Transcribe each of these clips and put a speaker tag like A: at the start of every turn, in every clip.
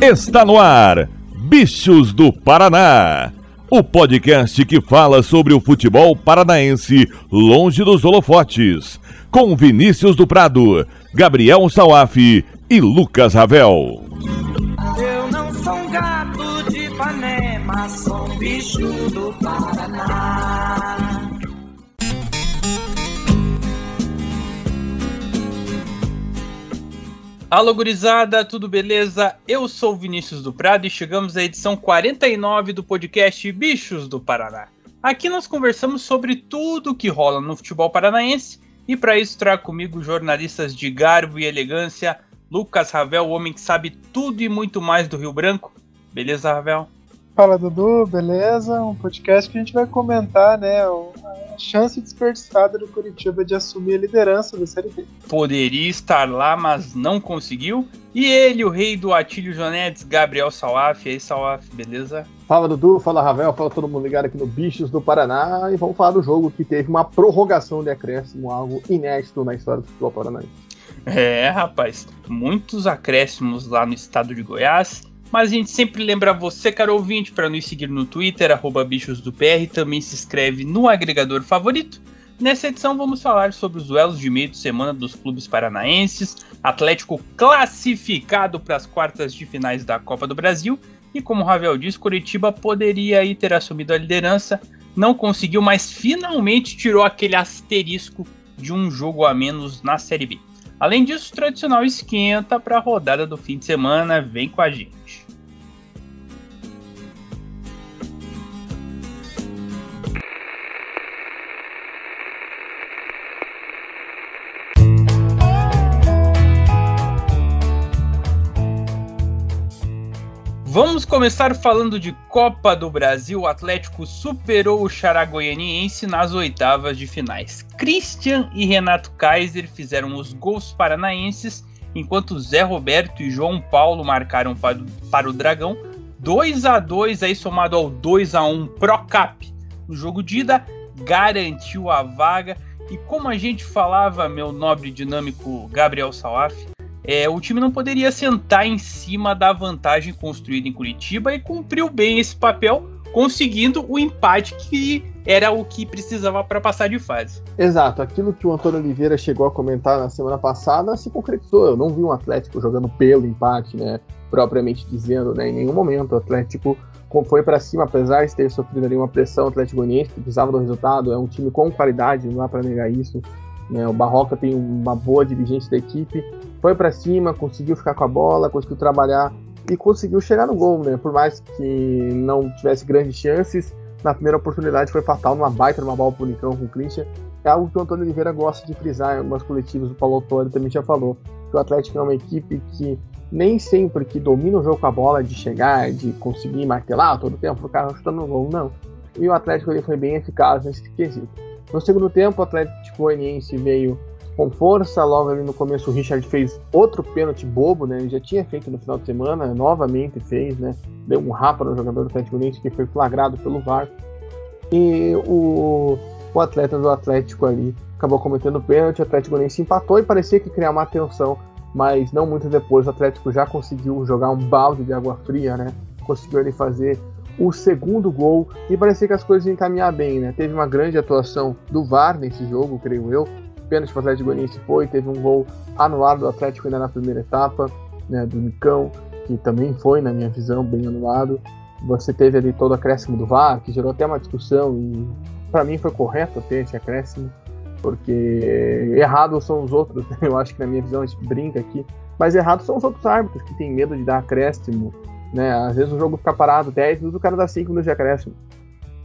A: Está no ar, Bichos do Paraná. O podcast que fala sobre o futebol paranaense longe dos holofotes. Com Vinícius do Prado, Gabriel Salaf e Lucas Ravel.
B: Eu não sou um gato de Ipanema, sou um bicho do Paraná.
C: Alô, gurizada, tudo beleza? Eu sou o Vinícius do Prado e chegamos à edição 49 do podcast Bichos do Paraná. Aqui nós conversamos sobre tudo que rola no futebol paranaense e para isso trago comigo jornalistas de garbo e elegância, Lucas Ravel, o homem que sabe tudo e muito mais do Rio Branco. Beleza, Ravel?
D: Fala Dudu, beleza? Um podcast que a gente vai comentar, né? Chance desperdiçada do Curitiba de assumir a liderança da Série B.
C: Poderia estar lá, mas não conseguiu. E ele, o rei do Atílio Jonetes, Gabriel Salaf. E aí, Salaf, beleza?
E: Fala Dudu, fala Ravel, fala todo mundo ligado aqui no Bichos do Paraná e vamos falar do jogo que teve uma prorrogação de acréscimo, algo inédito na história do futebol paranaense.
C: É, rapaz, muitos acréscimos lá no estado de Goiás. Mas a gente sempre lembra você, caro ouvinte, para nos seguir no Twitter, arroba bichos do PR, também se inscreve no agregador favorito. Nessa edição vamos falar sobre os duelos de meio de semana dos clubes paranaenses, Atlético classificado para as quartas de finais da Copa do Brasil e como o Ravel disse, Curitiba poderia aí ter assumido a liderança, não conseguiu, mas finalmente tirou aquele asterisco de um jogo a menos na Série B. Além disso, o tradicional esquenta para a rodada do fim de semana. Vem com a gente. Vamos começar falando de Copa do Brasil. O Atlético superou o Charagoianiense nas oitavas de finais. Christian e Renato Kaiser fizeram os gols paranaenses, enquanto Zé Roberto e João Paulo marcaram para, para o Dragão. 2 a 2 aí somado ao 2 a 1 Procap. No jogo de ida garantiu a vaga e como a gente falava, meu nobre dinâmico Gabriel Salaf, é, o time não poderia sentar em cima da vantagem construída em Curitiba e cumpriu bem esse papel, conseguindo o empate que era o que precisava para passar de fase.
E: Exato, aquilo que o Antônio Oliveira chegou a comentar na semana passada se concretizou. Eu não vi um Atlético jogando pelo empate, né, propriamente dizendo, né, em nenhum momento o Atlético foi para cima, apesar de ter sofrido ali uma pressão Atlético Goianiense, que precisava do resultado, é um time com qualidade, não dá para negar isso. Né? O Barroca tem uma boa dirigência da equipe, foi para cima, conseguiu ficar com a bola, conseguiu trabalhar e conseguiu chegar no gol, né? Por mais que não tivesse grandes chances, na primeira oportunidade foi fatal numa baita, numa bola pro Nicão com o Christian. É algo que o Antônio Oliveira gosta de frisar em algumas coletivas, o Paulo Autori também já falou, que o Atlético é uma equipe que nem sempre que domina o jogo com a bola, de chegar, de conseguir martelar todo o tempo, o cara chutando no gol, não. E o Atlético ele foi bem eficaz nesse quesito. No segundo tempo, o Atlético Goianiense veio com força. Logo ali no começo, o Richard fez outro pênalti bobo, né? Ele já tinha feito no final de semana, novamente fez, né? Deu um rapa no jogador do Atlético Goianiense que foi flagrado pelo VAR. E o, o atleta do Atlético ali acabou cometendo pênalti. O Atlético Goianiense empatou e parecia que criar uma atenção, mas não muito depois. O Atlético já conseguiu jogar um balde de água fria, né? Conseguiu ali fazer o segundo gol e parecia que as coisas iam encaminhar bem, né? Teve uma grande atuação do VAR nesse jogo, creio eu. Pênalti para o Atlético Goianiense foi, teve um gol anulado do Atlético ainda na primeira etapa, né, do Nicão, que também foi, na minha visão, bem anulado. Você teve ali todo o acréscimo do VAR, que gerou até uma discussão e para mim foi correto ter esse acréscimo, porque errados são os outros, eu acho que na minha visão a gente brinca aqui, mas errados são os outros árbitros que têm medo de dar acréscimo né? Às vezes o jogo fica parado 10 minutos, o cara dá 5 minutos de acréscimo.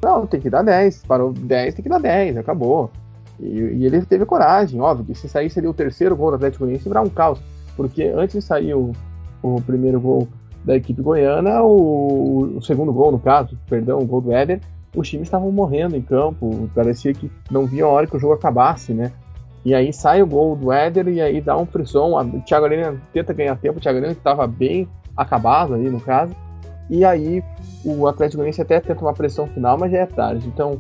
E: Não, tem que dar 10. Parou 10, tem que dar 10, acabou. E, e, ele teve coragem, óbvio, que se saísse ali o terceiro gol do Atlético Goianiense, virar um caos. Porque antes de sair o, o primeiro gol da equipe goiana, o, o, segundo gol, no caso, perdão, o gol do Éder, os times estavam morrendo em campo, parecia que não via a hora que o jogo acabasse, né? E aí sai o gol do Éder e aí dá um pressão. O Thiago Arena tenta ganhar tempo, o Thiago Arena estava bem acabado aí no caso. E aí o Atlético Goianiense até tenta uma pressão final, mas já é tarde. Então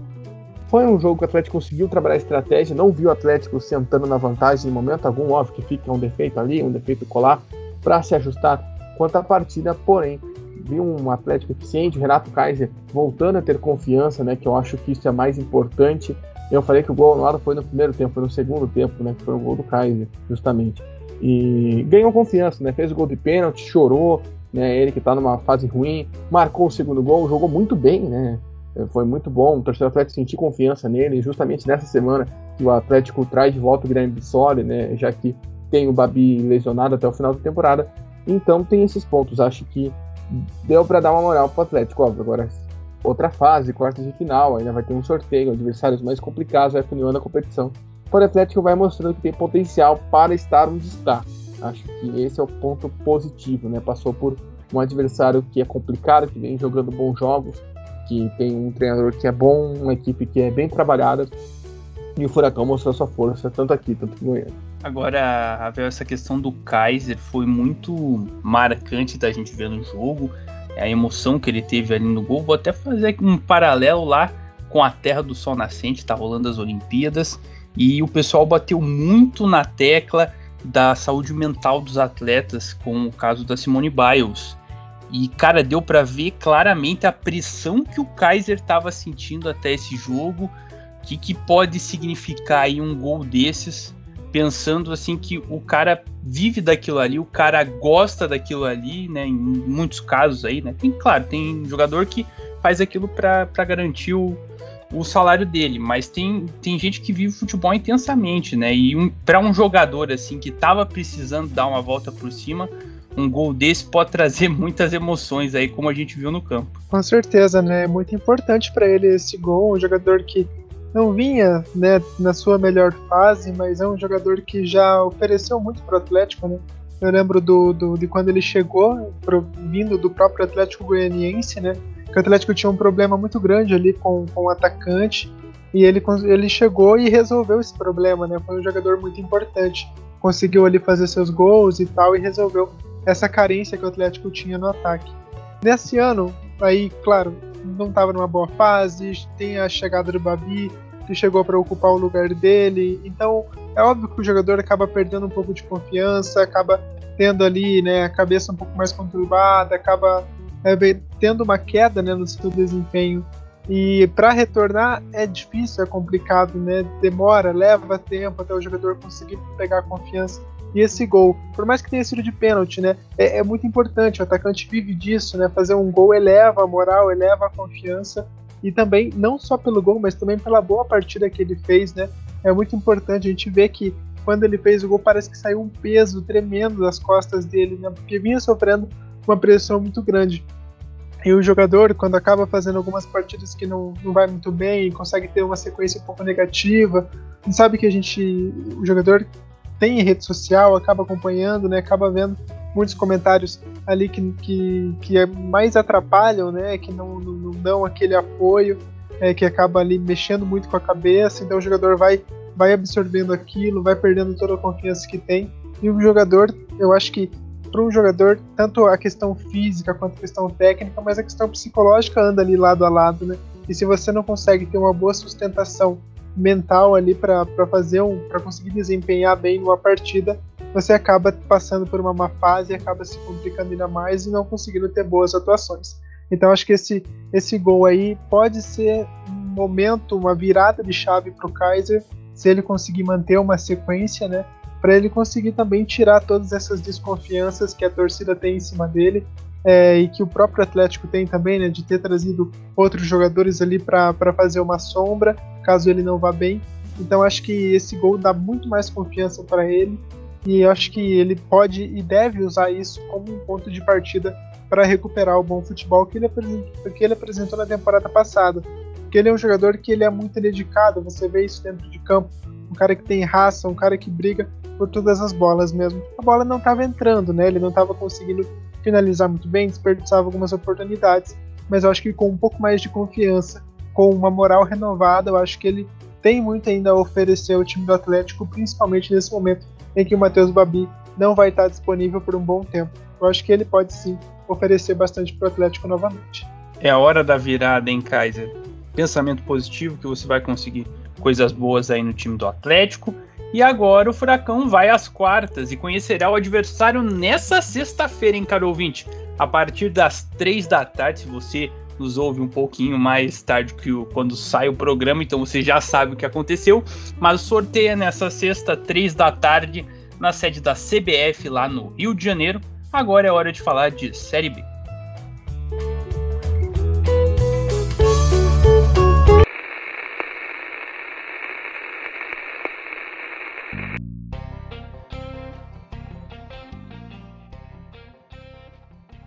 E: foi um jogo que o Atlético conseguiu trabalhar a estratégia, não viu o Atlético sentando na vantagem em momento algum, óbvio que fica um defeito ali, um defeito colar, para se ajustar quanto à partida, porém, vi um Atlético eficiente, o Renato Kaiser voltando a ter confiança, né, que eu acho que isso é mais importante. Eu falei que o gol anulado foi no primeiro tempo, foi no segundo tempo, né, que foi o gol do Kaiser, justamente. E ganhou confiança, né, fez o gol de pênalti, chorou, né, ele que está numa fase ruim, marcou o segundo gol, jogou muito bem, né, foi muito bom, o torcedor Atlético sentir confiança nele, justamente nessa semana que o Atlético traz de volta o Guilherme Bissoli, né, já que tem o Babi lesionado até o final da temporada, então tem esses pontos, acho que deu para dar uma moral pro Atlético, óbvio. Agora, outra fase, quartas de final, ainda vai ter um sorteio, adversários mais complicados, vai continuando a competição. O Atlético vai mostrando que tem potencial para estar onde está. Acho que esse é o ponto positivo, né? Passou por um adversário que é complicado, que vem jogando bons jogos, que tem um treinador que é bom, uma equipe que é bem trabalhada. E o Furacão mostrou sua força, tanto aqui, tanto em Goiânia.
C: Agora, Ravel, essa questão do Kaiser foi muito marcante da gente ver no jogo. A emoção que ele teve ali no gol. Vou até fazer um paralelo lá com a Terra do Sol Nascente, tá rolando as Olimpíadas. E o pessoal bateu muito na tecla da saúde mental dos atletas, com o caso da Simone Biles. E, cara, deu para ver claramente a pressão que o Kaiser estava sentindo até esse jogo. O que, que pode significar aí um gol desses pensando assim que o cara vive daquilo ali, o cara gosta daquilo ali, né? Em muitos casos aí, né? Tem, claro, tem jogador que faz aquilo para garantir o, o salário dele, mas tem, tem gente que vive futebol intensamente, né? E um, para um jogador assim que tava precisando dar uma volta por cima, um gol desse pode trazer muitas emoções aí, como a gente viu no campo.
D: Com certeza, né? É muito importante para ele esse gol, um jogador que não vinha né, na sua melhor fase, mas é um jogador que já ofereceu muito para o Atlético. Né? Eu lembro do, do, de quando ele chegou, pro, vindo do próprio Atlético Goianiense, né? que o Atlético tinha um problema muito grande ali com, com o atacante, e ele, ele chegou e resolveu esse problema. Né? Foi um jogador muito importante. Conseguiu ali fazer seus gols e tal, e resolveu essa carência que o Atlético tinha no ataque. Nesse ano, aí, claro, não estava numa boa fase, tem a chegada do Babi, que chegou para ocupar o lugar dele. Então, é óbvio que o jogador acaba perdendo um pouco de confiança, acaba tendo ali né, a cabeça um pouco mais conturbada, acaba é, tendo uma queda né, no seu desempenho. E para retornar é difícil, é complicado, né? Demora, leva tempo até o jogador conseguir pegar confiança. E esse gol, por mais que tenha sido de pênalti, né? É, é, muito importante, o atacante vive disso, né? Fazer um gol eleva a moral, eleva a confiança. E também, não só pelo gol, mas também pela boa partida que ele fez, né? É muito importante a gente ver que quando ele fez o gol, parece que saiu um peso tremendo das costas dele, né? Porque vinha sofrendo uma pressão muito grande. E o jogador, quando acaba fazendo algumas partidas que não, não vai muito bem, consegue ter uma sequência um pouco negativa, sabe que a gente, o jogador tem rede social, acaba acompanhando, né, acaba vendo muitos comentários ali que, que, que é mais atrapalham, né, que não, não, não dão aquele apoio, é, que acaba ali mexendo muito com a cabeça, então o jogador vai, vai absorvendo aquilo, vai perdendo toda a confiança que tem, e o jogador, eu acho que para um jogador, tanto a questão física quanto a questão técnica, mas a questão psicológica anda ali lado a lado, né? E se você não consegue ter uma boa sustentação mental ali para fazer um para conseguir desempenhar bem numa partida, você acaba passando por uma má fase, acaba se complicando ainda mais e não conseguindo ter boas atuações. Então acho que esse esse gol aí pode ser um momento, uma virada de chave para o Kaiser, se ele conseguir manter uma sequência, né? Para ele conseguir também tirar todas essas desconfianças que a torcida tem em cima dele é, e que o próprio Atlético tem também, né, de ter trazido outros jogadores ali para fazer uma sombra, caso ele não vá bem. Então acho que esse gol dá muito mais confiança para ele e acho que ele pode e deve usar isso como um ponto de partida para recuperar o bom futebol que ele, que ele apresentou na temporada passada. Porque ele é um jogador que ele é muito dedicado, você vê isso dentro de campo, um cara que tem raça, um cara que briga por todas as bolas mesmo. A bola não estava entrando, né? Ele não estava conseguindo finalizar muito bem, desperdiçava algumas oportunidades, mas eu acho que com um pouco mais de confiança, com uma moral renovada, eu acho que ele tem muito ainda a oferecer ao time do Atlético, principalmente nesse momento em que o Matheus Babi não vai estar disponível por um bom tempo. Eu acho que ele pode sim oferecer bastante para o Atlético novamente.
C: É a hora da virada, hein, Kaiser? Pensamento positivo que você vai conseguir coisas boas aí no time do Atlético E agora o Furacão vai às quartas e conhecerá o adversário nessa sexta-feira, hein, caro ouvinte? A partir das três da tarde, se você nos ouve um pouquinho mais tarde que o, quando sai o programa, então você já sabe o que aconteceu. Mas o sorteio é nessa sexta, três da tarde, na sede da CBF lá no Rio de Janeiro. Agora é hora de falar de Série B.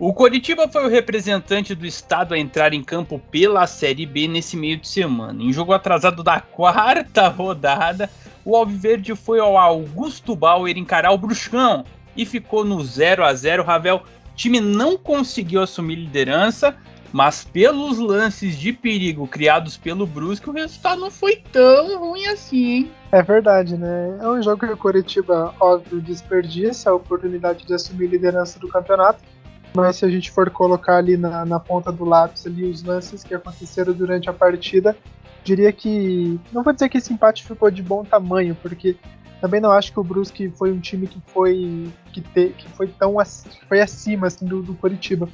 C: O Coritiba foi o representante do estado a entrar em campo pela Série B nesse meio de semana. Em jogo atrasado da quarta rodada, o Alviverde foi ao Augusto Bauer encarar o Bruxão e ficou no 0 a 0 Ravel, time não conseguiu assumir liderança, mas pelos lances de perigo criados pelo Brusque, o resultado não foi tão ruim assim, hein?
D: É verdade, né? É um jogo que o Coritiba, óbvio, desperdiça a oportunidade de assumir liderança do campeonato mas se a gente for colocar ali na, na ponta do lápis ali os lances que aconteceram durante a partida, diria que não vou dizer que esse empate ficou de bom tamanho, porque também não acho que o Brusque foi um time que foi que, te, que foi tão foi acima assim do, do Coritiba.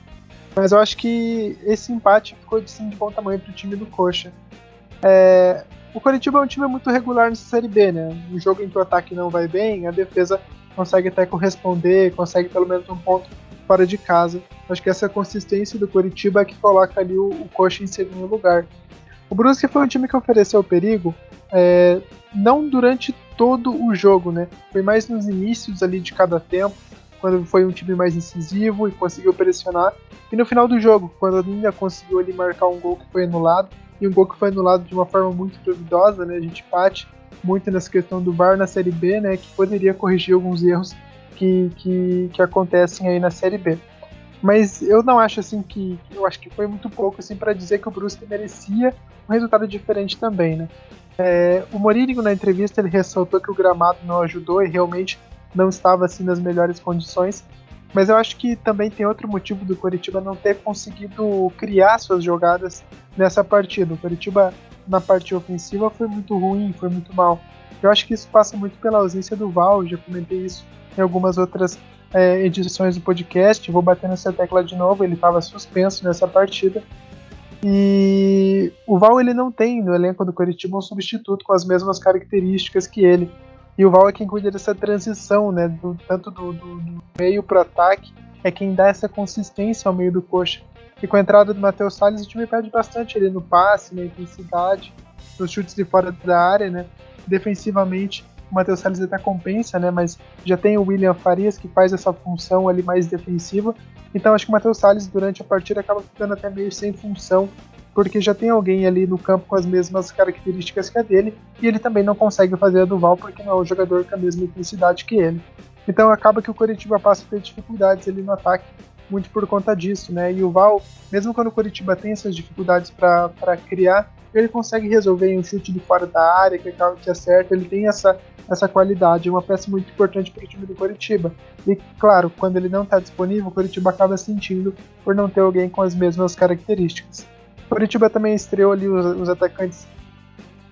D: Mas eu acho que esse empate ficou sim, de bom tamanho para o time do Coxa. É, o Coritiba é um time muito regular nessa Série B, né? Um jogo em que o ataque não vai bem, a defesa consegue até corresponder, consegue pelo menos um ponto fora de casa. Acho que essa consistência do Curitiba é que coloca ali o, o Coxa em segundo lugar. O Brusque foi um time que ofereceu perigo, é, não durante todo o jogo, né? Foi mais nos inícios ali de cada tempo, quando foi um time mais incisivo e conseguiu pressionar. E no final do jogo, quando ainda conseguiu ali marcar um gol que foi anulado, e um gol que foi anulado de uma forma muito duvidosa, né? A gente bate muito nessa questão do VAR na Série B, né? Que poderia corrigir alguns erros que, que, que acontecem aí na Série B. Mas eu não acho assim que. Eu acho que foi muito pouco assim para dizer que o Brusque merecia um resultado diferente também, né? É, o Morínigo na entrevista ele ressaltou que o gramado não ajudou e realmente não estava assim nas melhores condições. Mas eu acho que também tem outro motivo do Coritiba não ter conseguido criar suas jogadas nessa partida. O Coritiba na parte ofensiva foi muito ruim, foi muito mal. Eu acho que isso passa muito pela ausência do Val, já comentei isso em algumas outras é, edições do podcast. Vou bater nessa tecla de novo, ele estava suspenso nessa partida. E o Val ele não tem no elenco do Curitiba um substituto com as mesmas características que ele. E o Val é quem cuida dessa transição, né, do, tanto do, do, do meio para ataque, é quem dá essa consistência ao meio do coxa. E com a entrada do Matheus Salles, o time perde bastante ali no passe, na intensidade, nos chutes de fora da área, né? Defensivamente, o Matheus Salles até compensa, né? Mas já tem o William Farias que faz essa função ali mais defensiva. Então acho que o Matheus Salles durante a partida acaba ficando até meio sem função, porque já tem alguém ali no campo com as mesmas características que a dele, e ele também não consegue fazer a Duval porque não é um jogador com a mesma intensidade que ele. Então acaba que o Coritiba passa a ter dificuldades ali no ataque, muito por conta disso, né? E o Val, mesmo quando o Coritiba tem essas dificuldades para criar, ele consegue resolver em um chute de fora da área, que, que acerta, ele tem essa essa qualidade. É uma peça muito importante para o time do Coritiba. E, claro, quando ele não está disponível, o Coritiba acaba sentindo por não ter alguém com as mesmas características. O Coritiba também estreou ali os, os atacantes,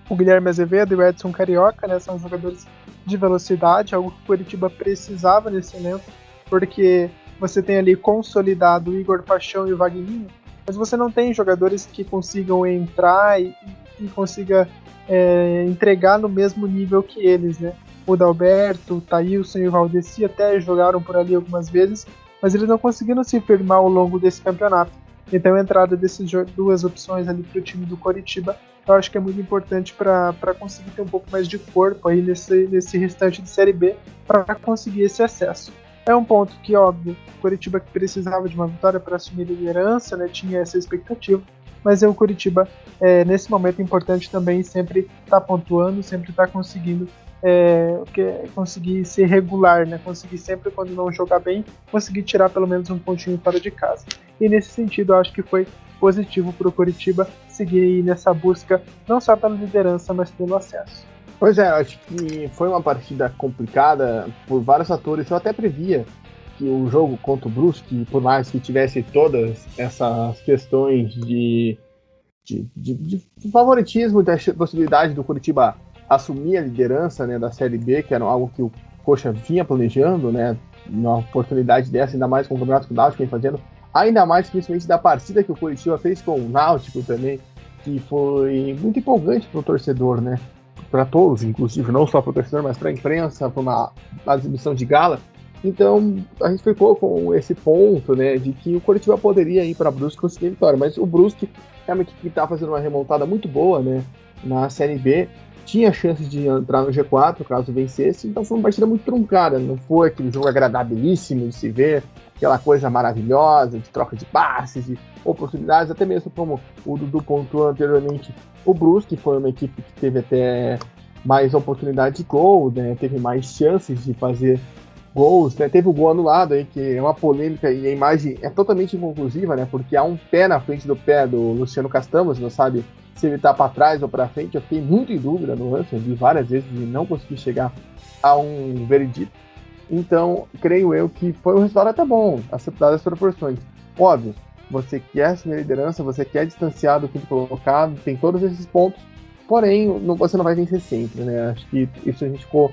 D: o Guilherme Azevedo e o Edson Carioca, né? São jogadores de velocidade, algo que o Coritiba precisava nesse elenco, porque você tem ali consolidado o Igor Paixão e o Vagninho, mas você não tem jogadores que consigam entrar e, e consiga é, entregar no mesmo nível que eles, né? O Dalberto, o Thailson e o Valdeci até jogaram por ali algumas vezes, mas eles não conseguiram se firmar ao longo desse campeonato. Então a entrada dessas duas opções ali para o time do Coritiba, eu acho que é muito importante para conseguir ter um pouco mais de corpo aí nesse, nesse restante de Série B para conseguir esse acesso. É um ponto que, óbvio, o Coritiba que precisava de uma vitória para assumir liderança, né, tinha essa expectativa, mas é o Curitiba, é, nesse momento importante também, sempre está pontuando, sempre está conseguindo é, conseguir ser regular, né? Conseguir sempre, quando não jogar bem, conseguir tirar pelo menos um pontinho fora de casa. E nesse sentido, acho que foi positivo para o Curitiba seguir nessa busca, não só pela liderança, mas pelo acesso.
E: Pois é, acho que foi uma partida complicada por vários fatores. Eu até previa que o jogo contra o Brusque, por mais que tivesse todas essas questões de, de, de, de favoritismo, da possibilidade do Curitiba assumir a liderança né, da Série B, que era algo que o Coxa vinha planejando, né? Uma oportunidade dessa, ainda mais com o Campeonato Náutico vem fazendo, ainda mais principalmente da partida que o Curitiba fez com o Náutico também, que foi muito empolgante para o torcedor, né? Para todos, inclusive, não só para o torcedor, mas para a imprensa, para uma, uma exibição de gala. Então, a gente ficou com esse ponto, né, de que o Curitiba poderia ir para Brusque conseguir vitória, mas o Brusque é uma equipe que está fazendo uma remontada muito boa, né, na Série B, tinha chances de entrar no G4 caso vencesse, então foi uma partida muito truncada, não foi aquele jogo agradabilíssimo de se ver, aquela coisa maravilhosa de troca de passes, de oportunidades, até mesmo como o Dudu pontuou anteriormente, o Brusque foi uma equipe que teve até mais oportunidade de gol, né, teve mais chances de fazer gols, né? Teve o gol anulado aí, que é uma polêmica e a imagem é totalmente inconclusiva, né? Porque há um pé na frente do pé do Luciano Castamos, não sabe se ele tá para trás ou para frente. Eu fiquei muito em dúvida no lance, vi várias vezes e não consegui chegar a um veredito. Então, creio eu que foi um resultado até bom, aceptado as proporções. Óbvio, você quer assumir a liderança, você quer distanciar do quinto colocado, tem todos esses pontos, porém, não, você não vai vencer sempre, né? Acho que isso a gente ficou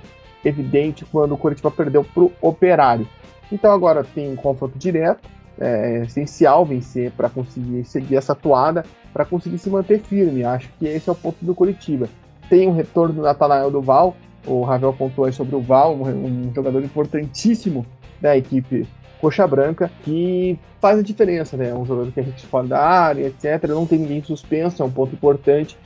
E: evidente quando o Curitiba perdeu para o Operário. Então agora tem um confronto direto, é, é essencial vencer para conseguir seguir essa toada, para conseguir se manter firme. Acho que esse é o ponto do Curitiba. Tem um retorno do Natanael do Val, o Ravel pontuou sobre o Val, um, um jogador importantíssimo da equipe Coxa Branca, que faz a diferença, né? Um jogador que a gente da área, etc. Não tem ninguém suspenso, é um ponto importante.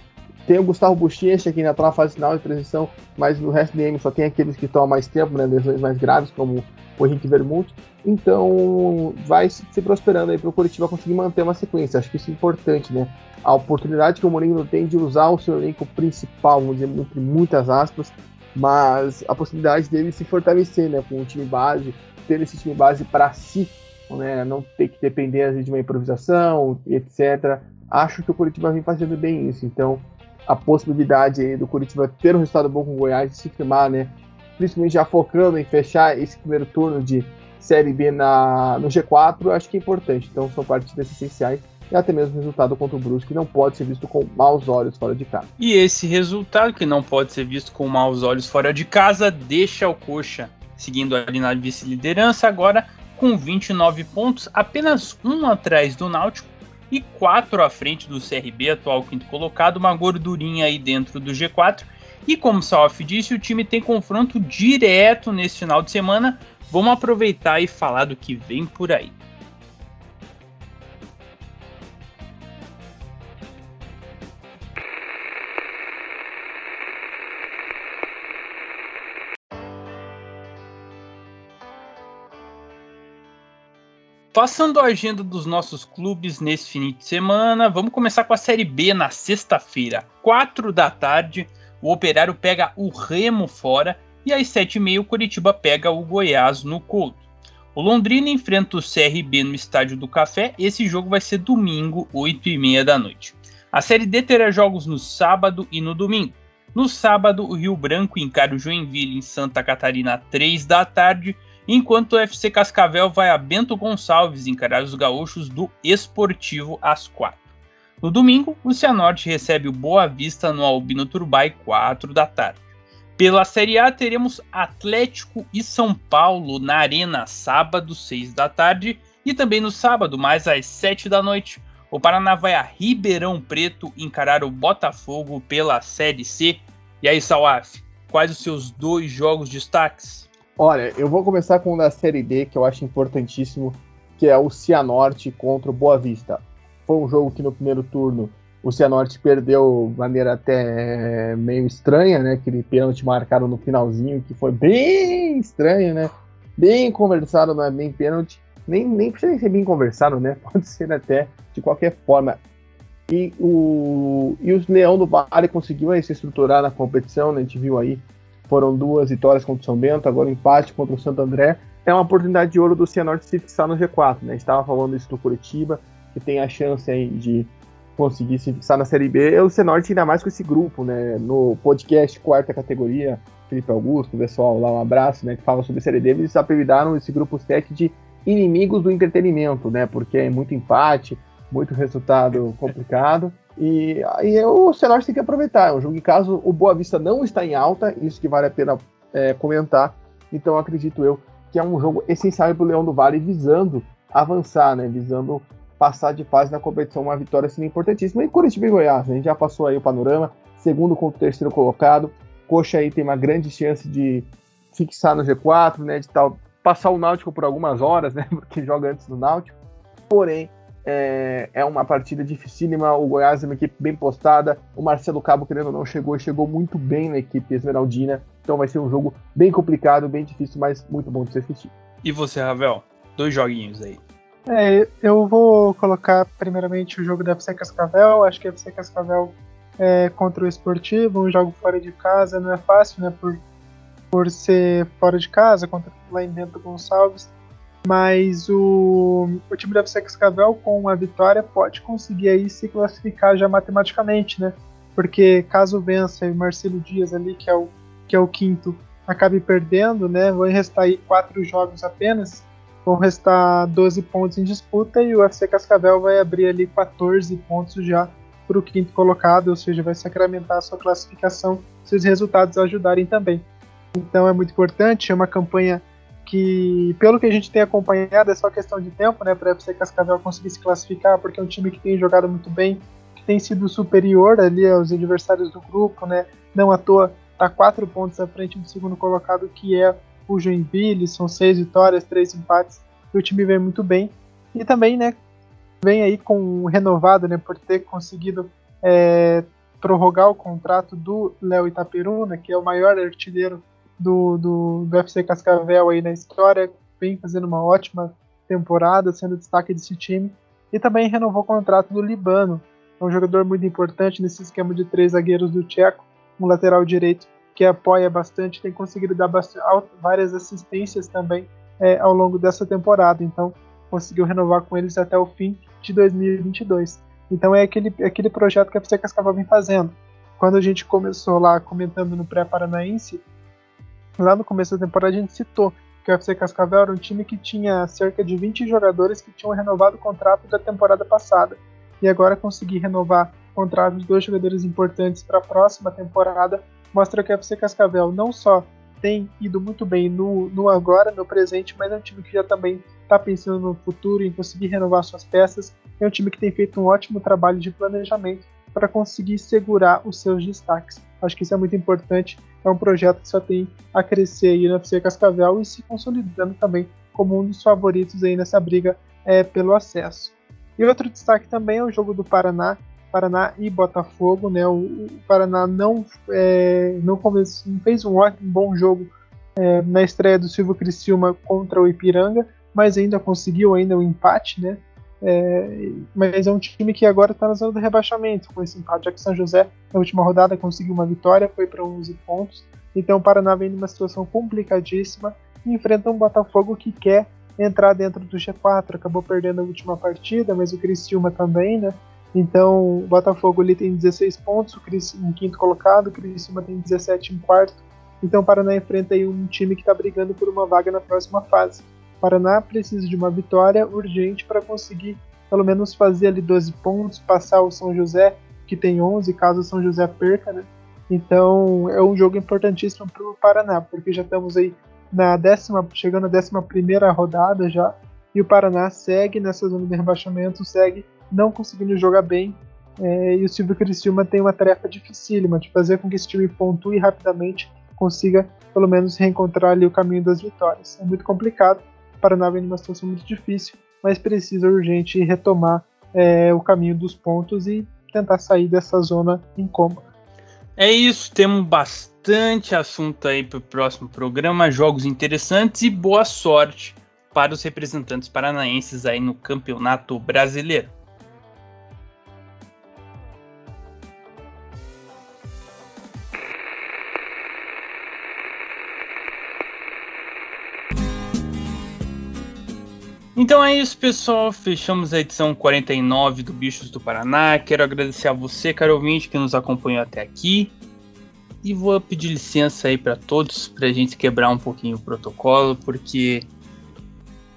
E: Tem o Gustavo Bochecha, que ainda está na fase final de transição, mas no resto do DM só tem aqueles que estão há mais tempo, né, lesões mais graves, como o Henrique Vermouth. Então, vai se prosperando aí para o Curitiba conseguir manter uma sequência. Acho que isso é importante, né? A oportunidade que o Mourinho tem de usar o seu elenco principal, vamos dizer, entre muitas aspas, mas a possibilidade dele se fortalecer, né, com o time base, ter esse time base para si, né, não ter que depender de uma improvisação, etc. Acho que o Curitiba vem fazendo bem isso. Então, a possibilidade do Curitiba ter um resultado bom com o Goiás, de se firmar, né? Principalmente já focando em fechar esse primeiro turno de Série B na, no G4, acho que é importante. Então são partidas essenciais e até mesmo o resultado contra o Brusque não pode ser visto com maus olhos fora de casa.
C: E esse resultado, que não pode ser visto com maus olhos fora de casa, deixa o Coxa seguindo ali na vice-liderança agora com 29 pontos, apenas um atrás do Náutico e 4 à frente do CRB, atual quinto colocado, uma gordurinha aí dentro do G4. E como o Salf disse, o time tem confronto direto nesse final de semana. Vamos aproveitar e falar do que vem por aí. Passando a agenda dos nossos clubes nesse fim de semana, vamos começar com a Série B na sexta-feira, 4 da tarde. O Operário pega o Remo fora e às 7h30 o Curitiba pega o Goiás no Couto. O Londrina enfrenta o CRB no Estádio do Café. Esse jogo vai ser domingo, 8h30 da noite. A Série D terá jogos no sábado e no domingo. No sábado, o Rio Branco encara o Joinville em Santa Catarina, 3 da tarde enquanto o FC Cascavel vai a Bento Gonçalves encarar os gaúchos do Esportivo às 4. No domingo, o Cianorte recebe o Boa Vista no Albino Turbai 4 da tarde. Pela Série A teremos Atlético e São Paulo na Arena sábado 6 da tarde e também no sábado mais às 7 da noite. O Paraná vai a Ribeirão Preto encarar o Botafogo pela Série C. E aí, Salaf, quais os seus dois jogos destaques?
E: Olha, eu vou começar com o da Série D, que eu acho importantíssimo, que é o Cianorte contra o Boa Vista. Foi um jogo que no primeiro turno o Cianorte perdeu de maneira até meio estranha, né? Aquele pênalti marcado no finalzinho, que foi bem estranho, né? Bem conversado, não é bem pênalti. Nem, nem precisa ser bem conversado, né? Pode ser até de qualquer forma. E o, e os Leão do Vale conseguiu aí, se estruturar na competição, né? A gente viu aí foram duas vitórias contra o São Bento, agora um empate contra o Santo André. É uma oportunidade de ouro do Cianorte se fixar no G4, né? A gente estava falando isso do Curitiba, que tem a chance aí de conseguir se fixar na Série B. É o Cianorte ainda mais com esse grupo, né? No podcast quarta categoria, Felipe Augusto, pessoal lá, um abraço, né? Que fala sobre Série D, eles apelidaram esse grupo 7 de inimigos do entretenimento, né? Porque é muito empate, muito resultado complicado. E aí o Cenário tem que aproveitar. É um jogo em caso o Boa Vista não está em alta, isso que vale a pena é, comentar. Então acredito eu que é um jogo essencial para o Leão do Vale visando avançar, né? Visando passar de fase na competição, uma vitória assim importantíssima. E Curitiba e Goiás, a gente já passou aí o panorama, segundo contra o terceiro colocado. Coxa aí tem uma grande chance de fixar no G4, né? De tal, passar o Náutico por algumas horas, né? Porque joga antes do Náutico. Porém, é, é uma partida dificílima. O Goiás é uma equipe bem postada. O Marcelo Cabo, querendo ou não, chegou e chegou muito bem na equipe esmeraldina. Então vai ser um jogo bem complicado, bem difícil, mas muito bom de se assistir.
C: E você, Ravel? Dois joguinhos aí.
D: É, eu vou colocar primeiramente o jogo da FC Cascavel. Acho que a FC Cascavel é contra o Esportivo, um jogo fora de casa, não é fácil, né? Por, por ser fora de casa, contra lá em Bento Gonçalves. Mas o, o time da FC Cascavel, com a vitória, pode conseguir aí se classificar já matematicamente, né? Porque caso vença o Marcelo Dias ali, que é o, que é o quinto, acabe perdendo, né? Vão restar aí quatro jogos apenas. Vão restar 12 pontos em disputa e o UFC Cascavel vai abrir ali 14 pontos já para o quinto colocado, ou seja, vai sacramentar a sua classificação se os resultados ajudarem também. Então é muito importante, é uma campanha que, pelo que a gente tem acompanhado, é só questão de tempo, né, para a FC Cascavel conseguir se classificar, porque é um time que tem jogado muito bem, que tem sido superior ali aos adversários do grupo, né, não à toa está quatro pontos à frente do segundo colocado, que é o Joinville, são seis vitórias, três empates, e o time vem muito bem, e também, né, vem aí com renovado, né, por ter conseguido é, prorrogar o contrato do Léo Itaperuna, que é o maior artilheiro do, do, do FC Cascavel aí na história, vem fazendo uma ótima temporada, sendo destaque desse time. E também renovou o contrato do Libano, é um jogador muito importante nesse esquema de três zagueiros do Tcheco, um lateral direito que apoia bastante, tem conseguido dar bastante, várias assistências também é, ao longo dessa temporada. Então, conseguiu renovar com eles até o fim de 2022. Então, é aquele, é aquele projeto que a FC Cascavel vem fazendo. Quando a gente começou lá comentando no pré-paranaense, lá no começo da temporada a gente citou que o FC Cascavel era um time que tinha cerca de 20 jogadores que tinham renovado o contrato da temporada passada. E agora conseguir renovar o contrato de dois jogadores importantes para a próxima temporada mostra que o FC Cascavel não só tem ido muito bem no, no agora, no presente, mas é um time que já também está pensando no futuro, em conseguir renovar suas peças. É um time que tem feito um ótimo trabalho de planejamento para conseguir segurar os seus destaques. Acho que isso é muito importante. É um projeto que só tem a crescer aí na FC Cascavel e se consolidando também como um dos favoritos aí nessa briga é, pelo acesso. E outro destaque também é o jogo do Paraná, Paraná e Botafogo, né? O, o Paraná não, é, não, convence, não, fez um, ótimo, bom jogo é, na estreia do Silvio Criciúma contra o Ipiranga, mas ainda conseguiu ainda o um empate, né? É, mas é um time que agora está na zona do rebaixamento com esse empate. Já que São José, na última rodada, conseguiu uma vitória, foi para 11 pontos. Então o Paraná vem numa situação complicadíssima e enfrenta um Botafogo que quer entrar dentro do G4. Acabou perdendo a última partida, mas o Criciúma também, né? Então o Botafogo ali tem 16 pontos, o Cris em quinto colocado, o Criciúma tem 17 em quarto. Então o Paraná enfrenta aí um time que está brigando por uma vaga na próxima fase. Paraná precisa de uma vitória urgente para conseguir pelo menos fazer ali 12 pontos, passar o São José, que tem 11, caso o São José perca, né? Então é um jogo importantíssimo para o Paraná, porque já estamos aí na décima, chegando à décima primeira rodada já, e o Paraná segue nessa zona de rebaixamento, segue não conseguindo jogar bem, é, e o Silvio Criciúma tem uma tarefa dificílima de fazer com que esse time pontue rapidamente, consiga pelo menos reencontrar ali o caminho das vitórias. É muito complicado, Paraná vem numa situação muito difícil, mas precisa urgente retomar é, o caminho dos pontos e tentar sair dessa zona incômoda.
C: É isso, temos bastante assunto aí para o próximo programa, jogos interessantes e boa sorte para os representantes paranaenses aí no Campeonato Brasileiro. Então é isso, pessoal. Fechamos a edição 49 do Bichos do Paraná. Quero agradecer a você, caro ouvinte, que nos acompanhou até aqui. E vou pedir licença aí para todos, para a gente quebrar um pouquinho o protocolo, porque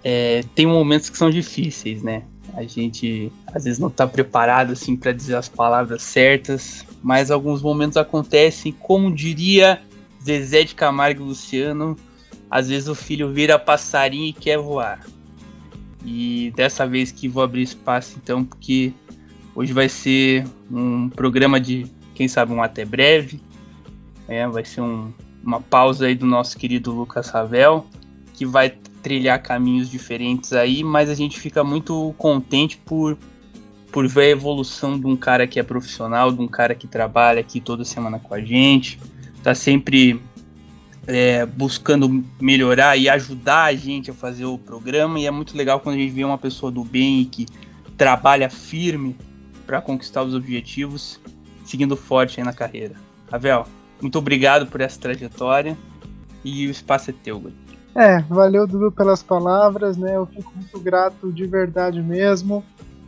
C: é, tem momentos que são difíceis, né? A gente às vezes não está preparado assim para dizer as palavras certas, mas alguns momentos acontecem, como diria Zezé de Camargo e Luciano, às vezes o filho vira passarinho e quer voar. E dessa vez que vou abrir espaço então, porque hoje vai ser um programa de, quem sabe, um até breve. É, vai ser um, uma pausa aí do nosso querido Lucas Ravel, que vai trilhar caminhos diferentes aí, mas a gente fica muito contente por, por ver a evolução de um cara que é profissional, de um cara que trabalha aqui toda semana com a gente, tá sempre é, buscando melhorar e ajudar a gente a fazer o programa, e é muito legal quando a gente vê uma pessoa do bem e que trabalha firme para conquistar os objetivos, seguindo forte aí na carreira. Ravel, muito obrigado por essa trajetória e o espaço é teu, Guri.
D: É, valeu Dudu pelas palavras, né? Eu fico muito grato de verdade mesmo.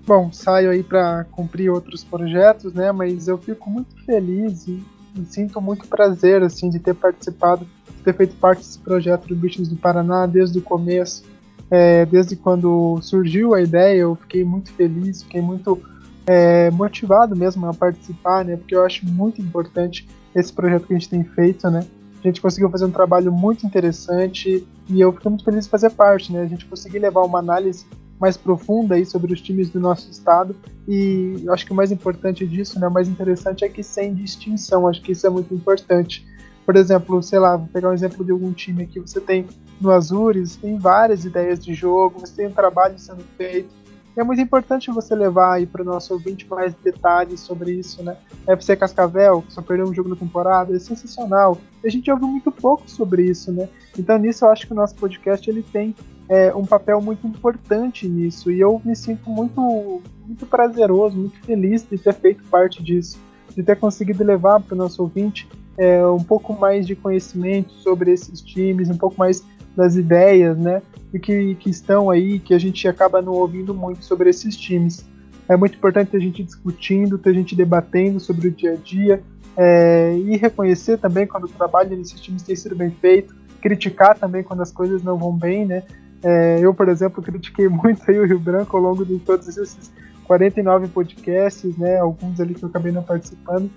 D: Bom, saio aí para cumprir outros projetos, né? Mas eu fico muito feliz e, sinto muito prazer assim de ter participado, ter feito parte desse projeto do Bichos do Paraná desde o começo, é, desde quando surgiu a ideia. Eu fiquei muito feliz, fiquei muito é, motivado mesmo a participar, né? Porque eu acho muito importante esse projeto que a gente tem feito, né? A gente conseguiu fazer um trabalho muito interessante e eu fico muito feliz de fazer parte, né? A gente conseguiu levar uma análise mais profunda aí sobre os times do nosso estado e acho que o mais importante disso, né, o mais interessante é que sem distinção, acho que isso é muito importante. Por exemplo, sei lá, vou pegar um exemplo de algum time aqui, você tem no Azures, tem várias ideias de jogo, você tem um trabalho sendo feito, é muito importante você levar aí para o nosso ouvinte mais detalhes sobre isso, né? FC Cascavel, que só perdeu um jogo na temporada, é sensacional. A gente ouviu muito pouco sobre isso, né? Então nisso eu acho que o nosso podcast ele tem é, um papel muito importante nisso e eu me sinto muito, muito prazeroso, muito feliz de ter feito parte disso, de ter conseguido levar para o nosso ouvinte é, um pouco mais de conhecimento sobre esses times, um pouco mais das ideias, né? E que, que estão aí, que a gente acaba não ouvindo muito sobre esses times. É muito importante ter gente discutindo, ter gente debatendo sobre o dia a dia é, e reconhecer também quando o trabalho nesses times tem sido bem feito, criticar também quando as coisas não vão bem, né? É, eu, por exemplo, critiquei muito aí o Rio Branco ao longo de todos esses 49 podcasts, né? Alguns ali que eu acabei não participando.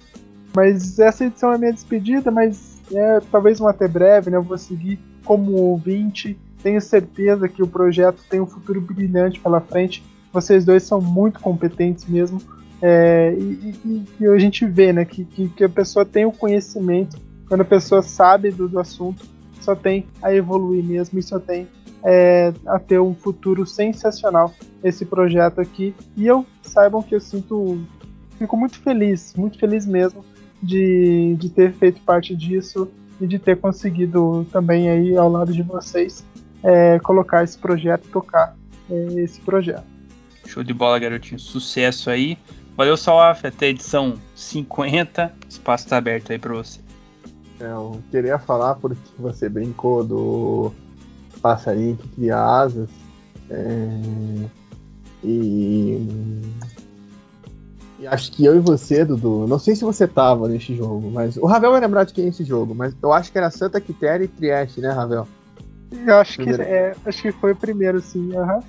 D: Mas essa edição é minha despedida, mas é talvez um até breve, né? Eu vou seguir como ouvinte. Tenho certeza que o projeto tem um futuro brilhante pela frente. Vocês dois são muito competentes mesmo. É, e, e, e, a gente vê né, que, que, que, a pessoa tem o conhecimento, quando a pessoa sabe do, do assunto, só tem a evoluir mesmo e só tem é, a ter um futuro sensacional esse projeto aqui. E eu saibam que eu sinto, fico muito feliz, muito feliz mesmo de, de ter feito parte disso e de ter conseguido também aí ao lado de vocês é, colocar esse projeto, tocar é, esse projeto.
C: Show de bola, garotinho. Sucesso aí. Valeu, Salaf. Até a edição 50. O espaço está aberto aí para você.
E: É, eu queria falar porque você brincou do passarinho que cria asas. É, e e acho que eu e você, Dudu, não sei se você tava nesse jogo, mas o Ravel vai lembrar de quem é esse jogo, mas eu acho que era Santa Quitéria e Trieste, né, Ravel?
D: Eu acho que, é, acho que foi o primeiro, sim. Uhum.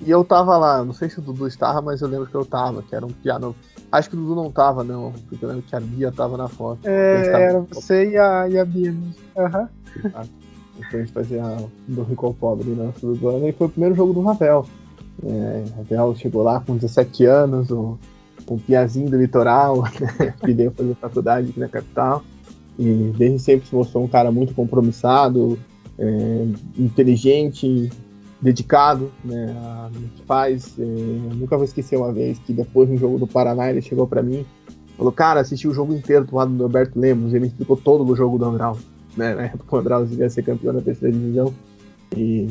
E: E eu tava lá, não sei se o Dudu estava, mas eu lembro que eu tava, que era um piano. Acho que o Dudu não tava, não, porque eu lembro que a Bia tava na foto.
D: É, era você e a, e a Bia. Aham. Uhum.
E: Então a gente fazia do Rico ao Pobre né, do ano, e foi o primeiro jogo do Ravel. É, Ravel chegou lá com 17 anos, o um piazinho do litoral, né, que veio fazer faculdade aqui na capital. E desde sempre se mostrou um cara muito compromissado, é, inteligente, dedicado né, a que faz. É, nunca vou esquecer uma vez que depois no jogo do Paraná ele chegou para mim falou: Cara, assisti o jogo inteiro do lado do Alberto Lemos. Ele me explicou todo o jogo do Andral. Né, na época o Andral ia ser campeão da terceira divisão. E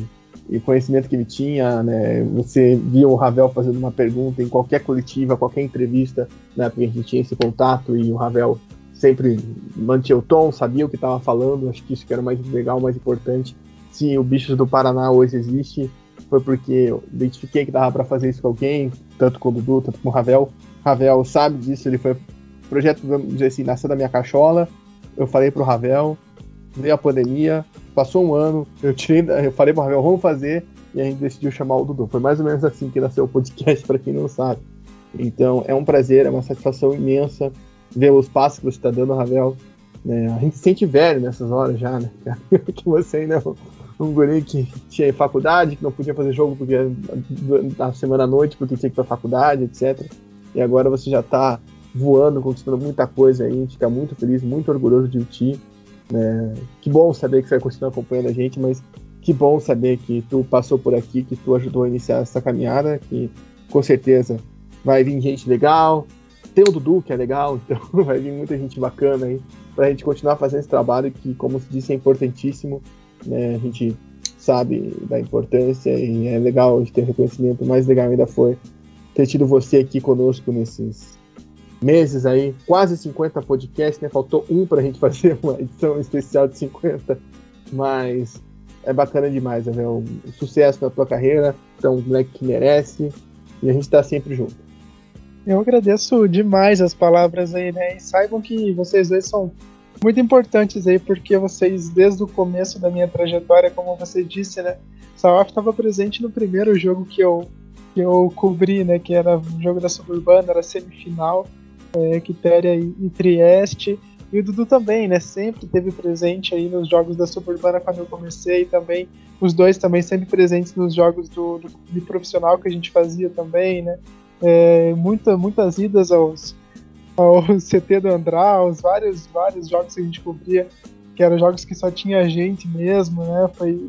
E: e conhecimento que ele tinha, né? Você via o Ravel fazendo uma pergunta em qualquer coletiva, qualquer entrevista, né? Porque a gente tinha esse contato e o Ravel sempre mantinha o tom, sabia o que estava falando. Acho que isso que era mais legal, mais importante. Se o Bichos do Paraná hoje existe, foi porque eu identifiquei que dava para fazer isso com alguém, tanto com o Dudu, tanto com o Ravel. Ravel sabe disso, ele foi projeto, vamos dizer assim, nasceu da minha cachola. Eu falei pro Ravel, veio a pandemia, passou um ano, eu tirei, eu falei pro Ravel, vamos fazer, e a gente decidiu chamar o Dudu. Foi mais ou menos assim que nasceu o podcast, para quem não sabe. Então é um prazer, é uma satisfação imensa ver os passos que você está dando, Ravel. Né? A gente se sente velho nessas horas já, né? que você ainda é um guri que tinha faculdade, que não podia fazer jogo porque na semana à noite, porque tinha que ir pra faculdade, etc. E agora você já está voando, conquistando muita coisa aí, a gente fica muito feliz, muito orgulhoso de ti. Né? Que bom saber que você vai continuar acompanhando a gente, mas que bom saber que tu passou por aqui, que tu ajudou a iniciar essa caminhada, que com certeza vai vir gente legal. Tem o Dudu, que é legal, então vai vir muita gente bacana aí pra gente continuar fazendo esse trabalho que, como se disse, é importantíssimo. Né? A gente sabe da importância e é legal a gente ter reconhecimento. O mais legal ainda foi ter tido você aqui conosco nesses meses aí, quase 50 podcasts, né? Faltou um pra gente fazer uma edição especial de 50, mas é bacana demais, né? Um sucesso na tua carreira, então um moleque que merece e a gente tá sempre junto.
D: Eu agradeço demais as palavras aí, né? E saibam que vocês dois são muito importantes aí, porque vocês, desde o começo da minha trajetória, como você disse, né? Salaf estava presente no primeiro jogo que eu, que eu cobri, né? Que era o jogo da Suburbana, era semifinal, é, Quitéria e, Trieste. E o Dudu também, né? Sempre teve presente aí nos jogos da Suburbana quando eu comecei também. Os dois também sempre presentes nos jogos do, do, profissional que a gente fazia também, né? É, muita, muitas idas aos, ao CT do Andraus, vários, vários jogos que a gente cobria, que eram jogos que só tinha gente mesmo, né? Foi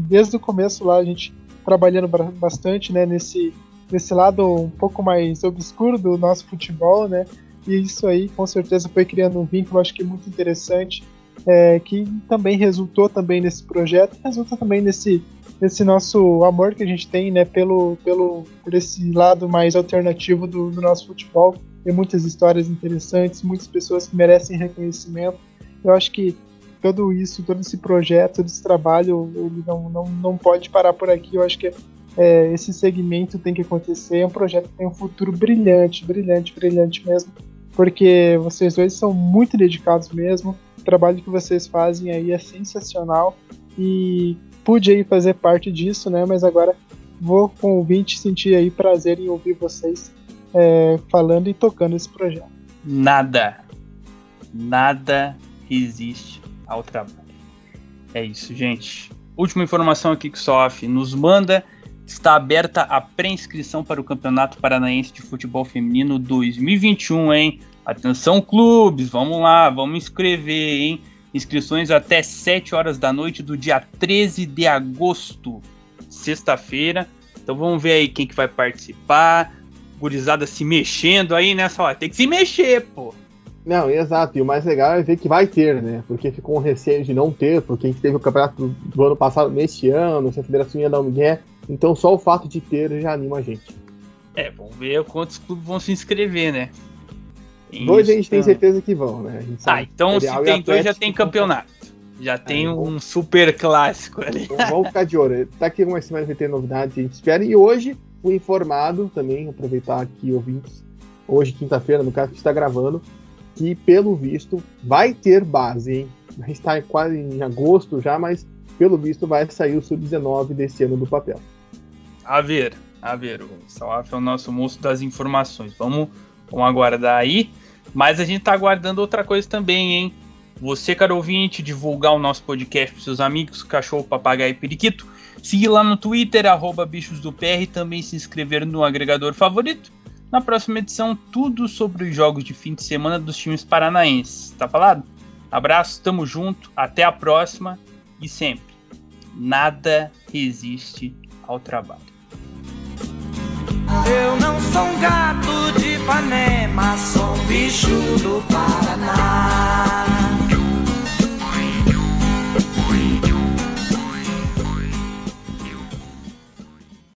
D: desde o começo lá a gente trabalhando bastante, né? Nesse, nesse lado um pouco mais obscuro do nosso futebol, né? E isso aí, com certeza, foi criando um vínculo, acho que muito interessante, é, que também resultou também nesse projeto, resulta também nesse, nesse nosso amor que a gente tem, né, pelo, pelo, por esse lado mais alternativo do, do nosso futebol. Tem muitas histórias interessantes, muitas pessoas que merecem reconhecimento. Eu acho que todo isso, todo esse projeto, todo esse trabalho, ele não, não, não pode parar por aqui. Eu acho que é, esse segmento tem que acontecer. É um projeto que tem um futuro brilhante, brilhante, brilhante mesmo porque vocês dois são muito dedicados mesmo. O trabalho que vocês fazem aí é sensacional e pude aí fazer parte disso, né? Mas agora vou com o ouvinte sentir aí prazer em ouvir vocês é, falando e tocando esse projeto.
C: Nada, nada resiste ao trabalho. É isso, gente. Última informação aqui que o SOF nos manda. Está aberta a pré-inscrição para o Campeonato Paranaense de Futebol Feminino 2021, hein? Atenção, clubes, vamos lá, vamos inscrever, hein? Inscrições até 7 horas da noite do dia 13 de agosto, sexta-feira. Então vamos ver aí quem que vai participar. Gurizada se mexendo aí nessa hora. Tem que se mexer, pô.
E: Não, exato. E o mais legal é ver que vai ter, né? Porque ficou um receio de não ter, porque a gente teve o campeonato do ano passado neste ano, se a federação ia dar um migué. Então só o fato de ter já anima a gente.
C: É, vamos ver quantos clubes vão se inscrever, né?
E: Dois a gente tem certeza que vão, né?
C: Ah, então se tem dois já tem campeonato. Já tem um super clássico ali.
E: Então, vamos ficar de olho. Tá aqui algumas semanas vai ter novidades, a gente espera. E hoje fui informado também, aproveitar aqui ouvintes, hoje, quinta-feira, no caso que está gravando, que pelo visto vai ter base, hein? Está quase em agosto já, mas pelo visto vai sair o Sub-19 desse ano do papel.
C: A ver, a ver, o Salaf é o nosso moço das informações. Vamos, vamos aguardar aí. Mas a gente tá aguardando outra coisa também, hein? Você, caro ouvinte, divulgar o nosso podcast pros seus amigos, cachorro, papagaio e periquito. Seguir lá no Twitter, arroba bichos do PR, também se inscrever no agregador favorito. Na próxima edição, tudo sobre os jogos de fim de semana dos times paranaenses. Tá falado? Abraço, tamo junto, até a próxima e sempre. Nada resiste ao trabalho.
B: Eu não sou um gato de sou um bicho do Pará.